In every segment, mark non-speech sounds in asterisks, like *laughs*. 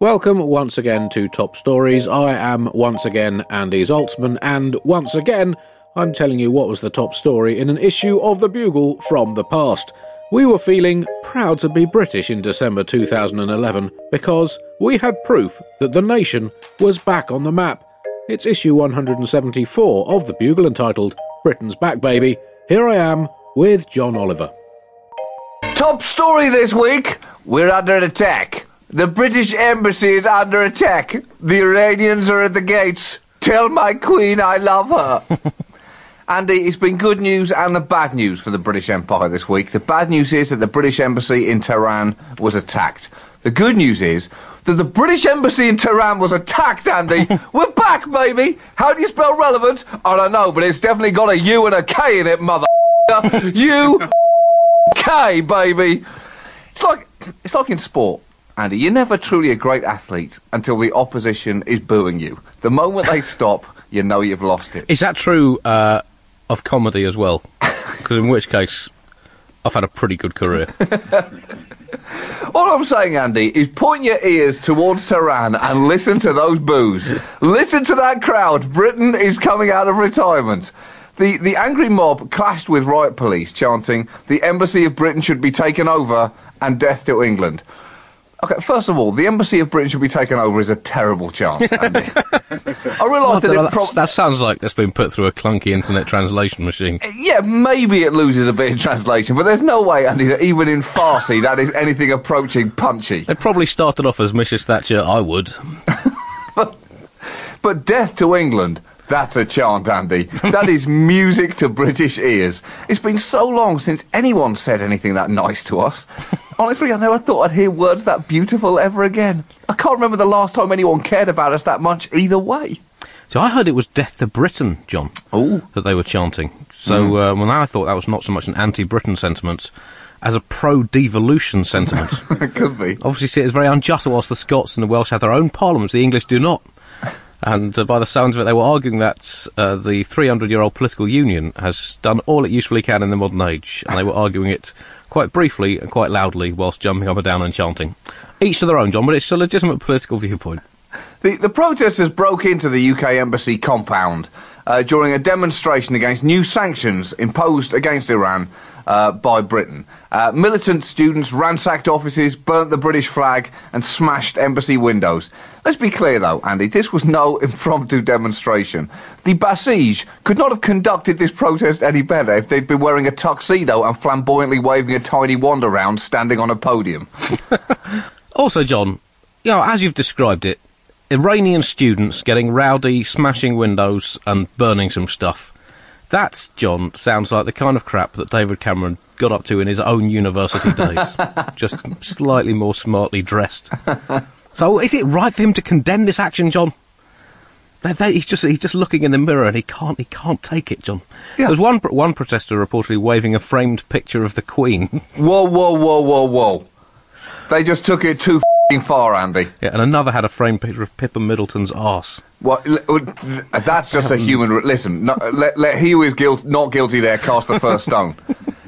Welcome once again to Top Stories. I am once again Andy Zaltzman, and once again, I'm telling you what was the top story in an issue of The Bugle from the past. We were feeling proud to be British in December 2011 because we had proof that the nation was back on the map. It's issue 174 of The Bugle entitled Britain's Back Baby. Here I am with John Oliver. Top story this week we're under attack. The British Embassy is under attack. The Iranians are at the gates. Tell my queen I love her. *laughs* Andy, it's been good news and the bad news for the British Empire this week. The bad news is that the British Embassy in Tehran was attacked. The good news is that the British Embassy in Tehran was attacked, Andy. *laughs* We're back, baby. How do you spell relevant? I don't know, but it's definitely got a U and a K in it, mother. *laughs* U K, baby. It's like it's like in sport. Andy, you're never truly a great athlete until the opposition is booing you. The moment they *laughs* stop, you know you've lost it. Is that true uh, of comedy as well? *laughs* Because in which case, I've had a pretty good career. *laughs* All I'm saying, Andy, is point your ears towards Tehran and listen to those boos. listen to that crowd. Britain is coming out of retirement. The, the angry mob clashed with riot police, chanting, The Embassy of Britain should be taken over and death to England. Okay, first of all, the embassy of Britain should be taken over is a terrible chance. Andy. *laughs* I realise that, Well, it that's- that sounds like it's been put through a clunky internet translation machine. Uh, yeah, maybe it loses a bit in translation, but there's no way, Andy, that even in Farsi that is anything approaching punchy. It probably started off as Mrs. Thatcher, I would. *laughs* But death to England, that's a chant, Andy. *laughs* That is music to British ears. It's been so long since anyone said anything that nice to us. *laughs* Honestly, I never thought I'd hear words that beautiful ever again. I can't remember the last time anyone cared about us that much either way. So I heard it was Death to Britain, John, Oh. that they were chanting. So uh, well, now I thought that was not so much an anti-Britain sentiment as a pro-devolution sentiment. it *laughs* could be. Obviously, see it as very unjust whilst the Scots and the Welsh have their own parliaments, the English do not. And uh, by the sounds of it, they were arguing that uh, the 300 year old political union has done all it usefully can in the modern age, and they were arguing it quite briefly and quite loudly whilst jumping up and down and chanting. Each to their own, John, but it's a legitimate political viewpoint. The, the protesters broke into the UK embassy compound uh, during a demonstration against new sanctions imposed against Iran uh, by Britain. Uh, militant students ransacked offices, burnt the British flag, and smashed embassy windows. Let's be clear, though, Andy, this was no *laughs* impromptu demonstration. The Basij could not have conducted this protest any better if they'd been wearing a tuxedo and flamboyantly waving a tiny wand around standing on a podium. *laughs* Also, John, you know, as you've described it, Iranian students getting rowdy, smashing windows, and burning some stuff. That, John, sounds like the kind of crap that David Cameron got up to in his own university days. *laughs* Just slightly more smartly dressed. So, is it right for him to condemn this action, John? They- they- he's just he's just looking in the mirror and he can't he can't take it, John. Yeah. There's one one protester reportedly waving a framed picture of the Queen. Whoa, whoa, whoa, whoa, whoa. They just took it too far, Andy. yeah, and another had a framed picture of Pippa Middleton's arse. What? l- uh, That's just a human. Re- listen, no, let, let he who is guilt, not guilty there cast the first stone. *laughs*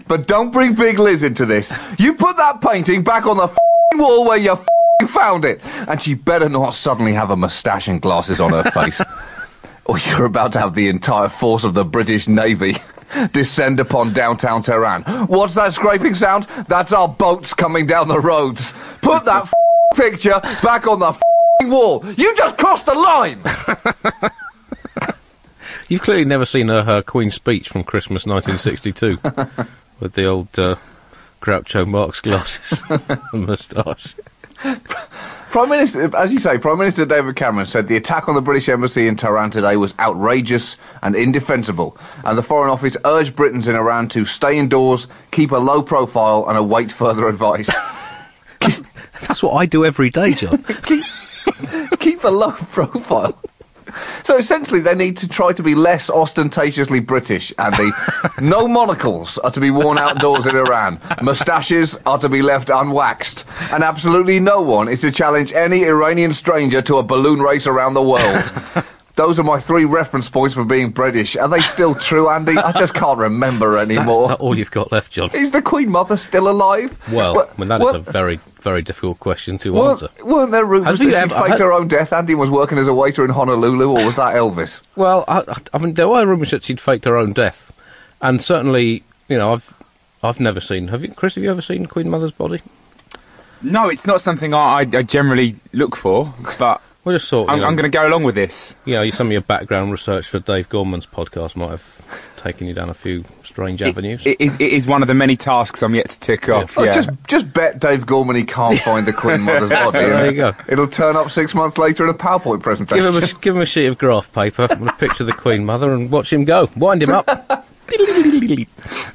But don't bring Big Liz into this. You put that painting back on the fing wall where you fing found it, and she better not suddenly have a moustache and glasses on her face, *laughs* or you're about to have the entire force of the British Navy. *laughs* Descend upon downtown Tehran. What's that scraping sound? That's our boats coming down the roads. Put that picture back on the wall. You just crossed the line. *laughs* You've clearly never seen her, her Queen's speech from Christmas 1962 *laughs* with the old uh, Groucho Marx glasses *laughs* and moustache. Prime Minister, as you say, Prime Minister David Cameron said the attack on the British embassy in Tehran today was outrageous and indefensible, and the Foreign Office urged Britons in Iran to stay indoors, keep a low profile, and await further advice. That's what I do every day, John. *laughs* keep, keep a low profile. So essentially, they need to try to be less ostentatiously British, Andy. no monocles are to be worn outdoors in Iran. Moustaches are to be left unwaxed. And absolutely no one is to challenge any Iranian stranger to a balloon race around the world. Those are my three reference points for being British. Are they still true, Andy? I just can't remember anymore. That's not all you've got left, John. Is the Queen Mother still alive? Well, Wha- I mean, that is what- a very, very difficult question to Weren't, answer. weren't there rumours that she ever- faked had- her own death? Andy was working as a waiter in Honolulu, or was that Elvis? Well, I, I- I mean, there were rumours that she'd faked her own death, and certainly, you know, I've, I've never seen. Have you, Chris? Have you ever seen Queen Mother's body? No, it's not something I, I, I generally look for, but We just thought, you I'm, know, I'm going to go along with this. you know, some of your background research for Dave Gorman's podcast might have taken you down a few strange avenues. It, it, is, it is one of the many tasks I'm yet to tick off. Oh, Yeah. just just bet Dave Gorman he can't *laughs* find the Queen Mother's *laughs* body. There you go. It'll turn up six months later in a PowerPoint give presentation. him a give him a sheet of graph paper with a picture of the Queen Mother and watch him go. Wind him up. *laughs* the,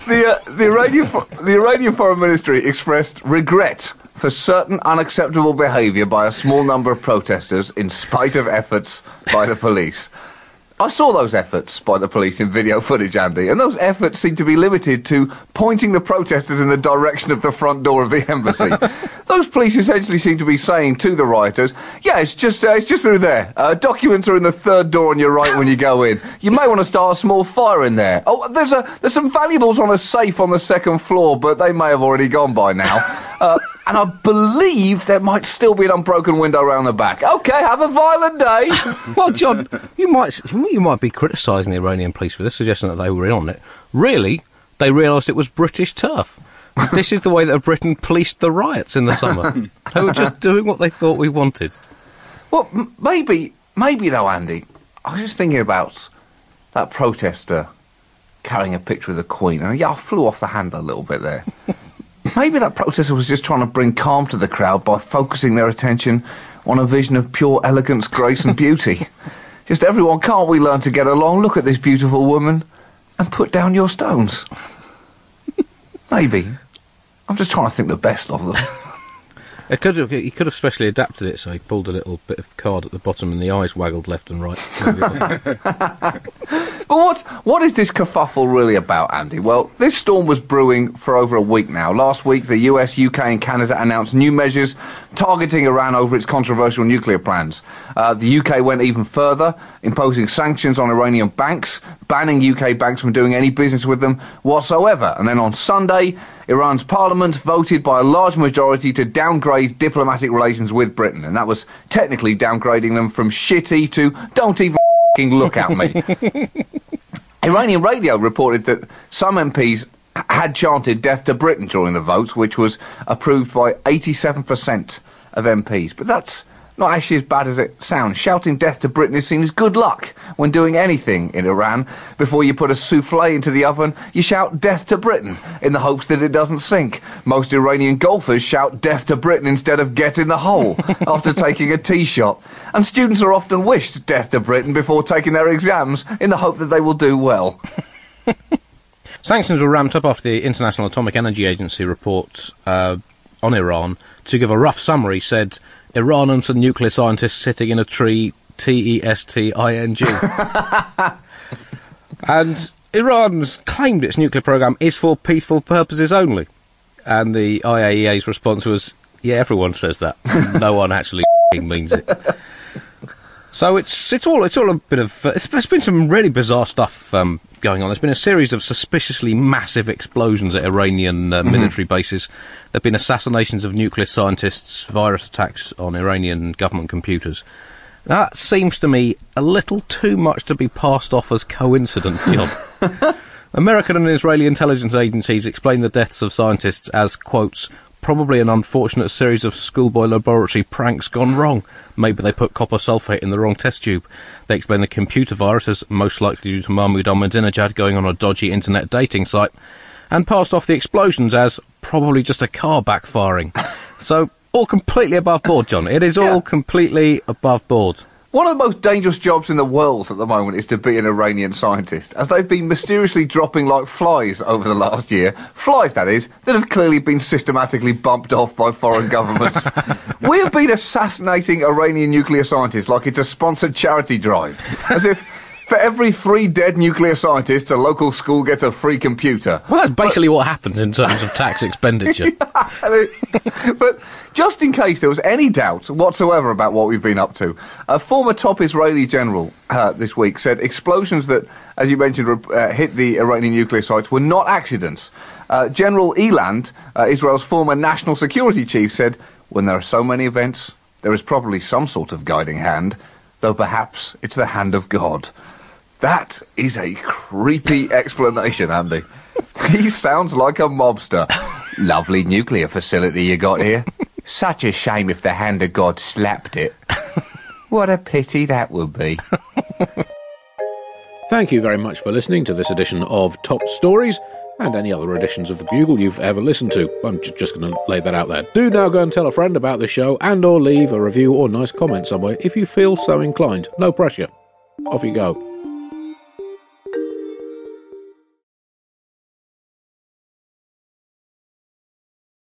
uh, the, Iranian, the Iranian Foreign Ministry expressed regret for certain unacceptable behaviour by a small number of protesters in spite of efforts by the police. I saw those efforts by the police in video footage, Andy, and those efforts seem to be limited to pointing the protesters in the direction of the front door of the *laughs* embassy. those police essentially seem to be saying to the rioters, "Yeah, it's just uh, it's just through there. Uh, documents are in the third door on your right when you go in. You may want to start a small fire in there. Oh, there's a there's some valuables on a safe on the second floor, but they may have already gone by now." Uh, and I believe there might still be an unbroken window around the back. Okay, have a violent day. *laughs* Well, John, you might you might be criticising the Iranian police for this, suggesting that they were in on it. Really, they realised it was British turf. this is the way that Britain policed the riots in the summer. *laughs* they were just doing what they thought we wanted. Well, m- maybe, maybe though, Andy. I was just thinking about that protester carrying a picture of the Queen, and yeah, I flew off the handle a little bit there. *laughs* maybe that protester was just trying to bring calm to the crowd by focusing their attention on a vision of pure elegance, grace, and beauty. *laughs* Just everyone, can't we learn to get along? Look at this beautiful woman, and put down your stones. *laughs* maybe. I'm just trying to think the best of them. *laughs* It could have, he could have specially adapted it so he pulled a little bit of card at the bottom and the eyes waggled left and right. Maybe it was- But what what is this kerfuffle really about, Andy? Well, this storm was brewing for over a week now. Last week, the US, UK, and Canada announced new measures targeting Iran over its controversial nuclear plans. Uh, the UK went even further, imposing sanctions on Iranian banks, banning UK banks from doing any business with them whatsoever. And then on Sunday, Iran's parliament voted by a large majority to downgrade diplomatic relations with Britain, and that was technically downgrading them from shitty to don't even f***ing look at me. *laughs* Iranian radio reported that some MPs had chanted death to Britain during the votes, which was approved by 87% of MPs. But that's not actually as bad as it sounds. Shouting death to Britain is seen as good luck when doing anything in Iran. Before you put a souffle into the oven, you shout death to Britain in the hopes that it doesn't sink. Most Iranian golfers shout death to Britain instead of get in the hole *laughs* after taking a tee shot. And students are often wished death to Britain before taking their exams in the hope that they will do well. *laughs* Sanctions were ramped up after the International Atomic Energy Agency report uh, on Iran. To give a rough summary, said Iran and some nuclear scientists sitting in a tree. T E S T I N G. *laughs* And Iran's claimed its nuclear program is for peaceful purposes only. And the IAEA's response was, "Yeah, everyone says that. no one actually *laughs* means it." So it's it's all it's all a bit of uh, it's, there's been some really bizarre stuff um, going on. There's been a series of suspiciously massive explosions at Iranian uh, military bases. There've been assassinations of nuclear scientists, virus attacks on Iranian government computers. Now, that seems to me a little too much to be passed off as coincidence, John. *laughs* American and Israeli intelligence agencies explain the deaths of scientists as, quotes, probably an unfortunate series of schoolboy laboratory pranks gone wrong. Maybe they put copper sulfate in the wrong test tube. They explain the computer virus as most likely due to Mahmoud Ahmadinejad going on a dodgy internet dating site. and passed off the explosions as probably just a car backfiring. *laughs* so, all completely above board, John. It is all Yeah. completely above board. One of the most dangerous jobs in the world at the moment is to be an Iranian scientist, as they've been mysteriously dropping like flies over the last year. Flies, that is, that have clearly been systematically bumped off by foreign governments. *laughs* we have been assassinating Iranian nuclear scientists like it's a sponsored charity drive, as if for every three dead nuclear scientists, a local school gets a free computer. Well, that's basically what happens in terms of tax expenditure. *laughs* but just in case there was any doubt whatsoever about what we've been up to, a former top Israeli general uh, this week said explosions that, as you mentioned, uh, hit the Iranian nuclear sites were not accidents. Uh, general Eiland, uh, Israel's former national security chief, said, "When there are so many events, there is probably some sort of guiding hand, though perhaps it's the hand of God." That is a creepy explanation, Andy. He sounds like a mobster. Lovely nuclear facility you got here. Such a shame if the hand of God slapped it. What a pity that would be. Thank you very much for listening to this edition of Top Stories and any other editions of the Bugle you've ever listened to. I'm j- just going to lay that out there. Do now go and tell a friend about the show and or leave a review or nice comment somewhere if you feel so inclined. No pressure. Off you go.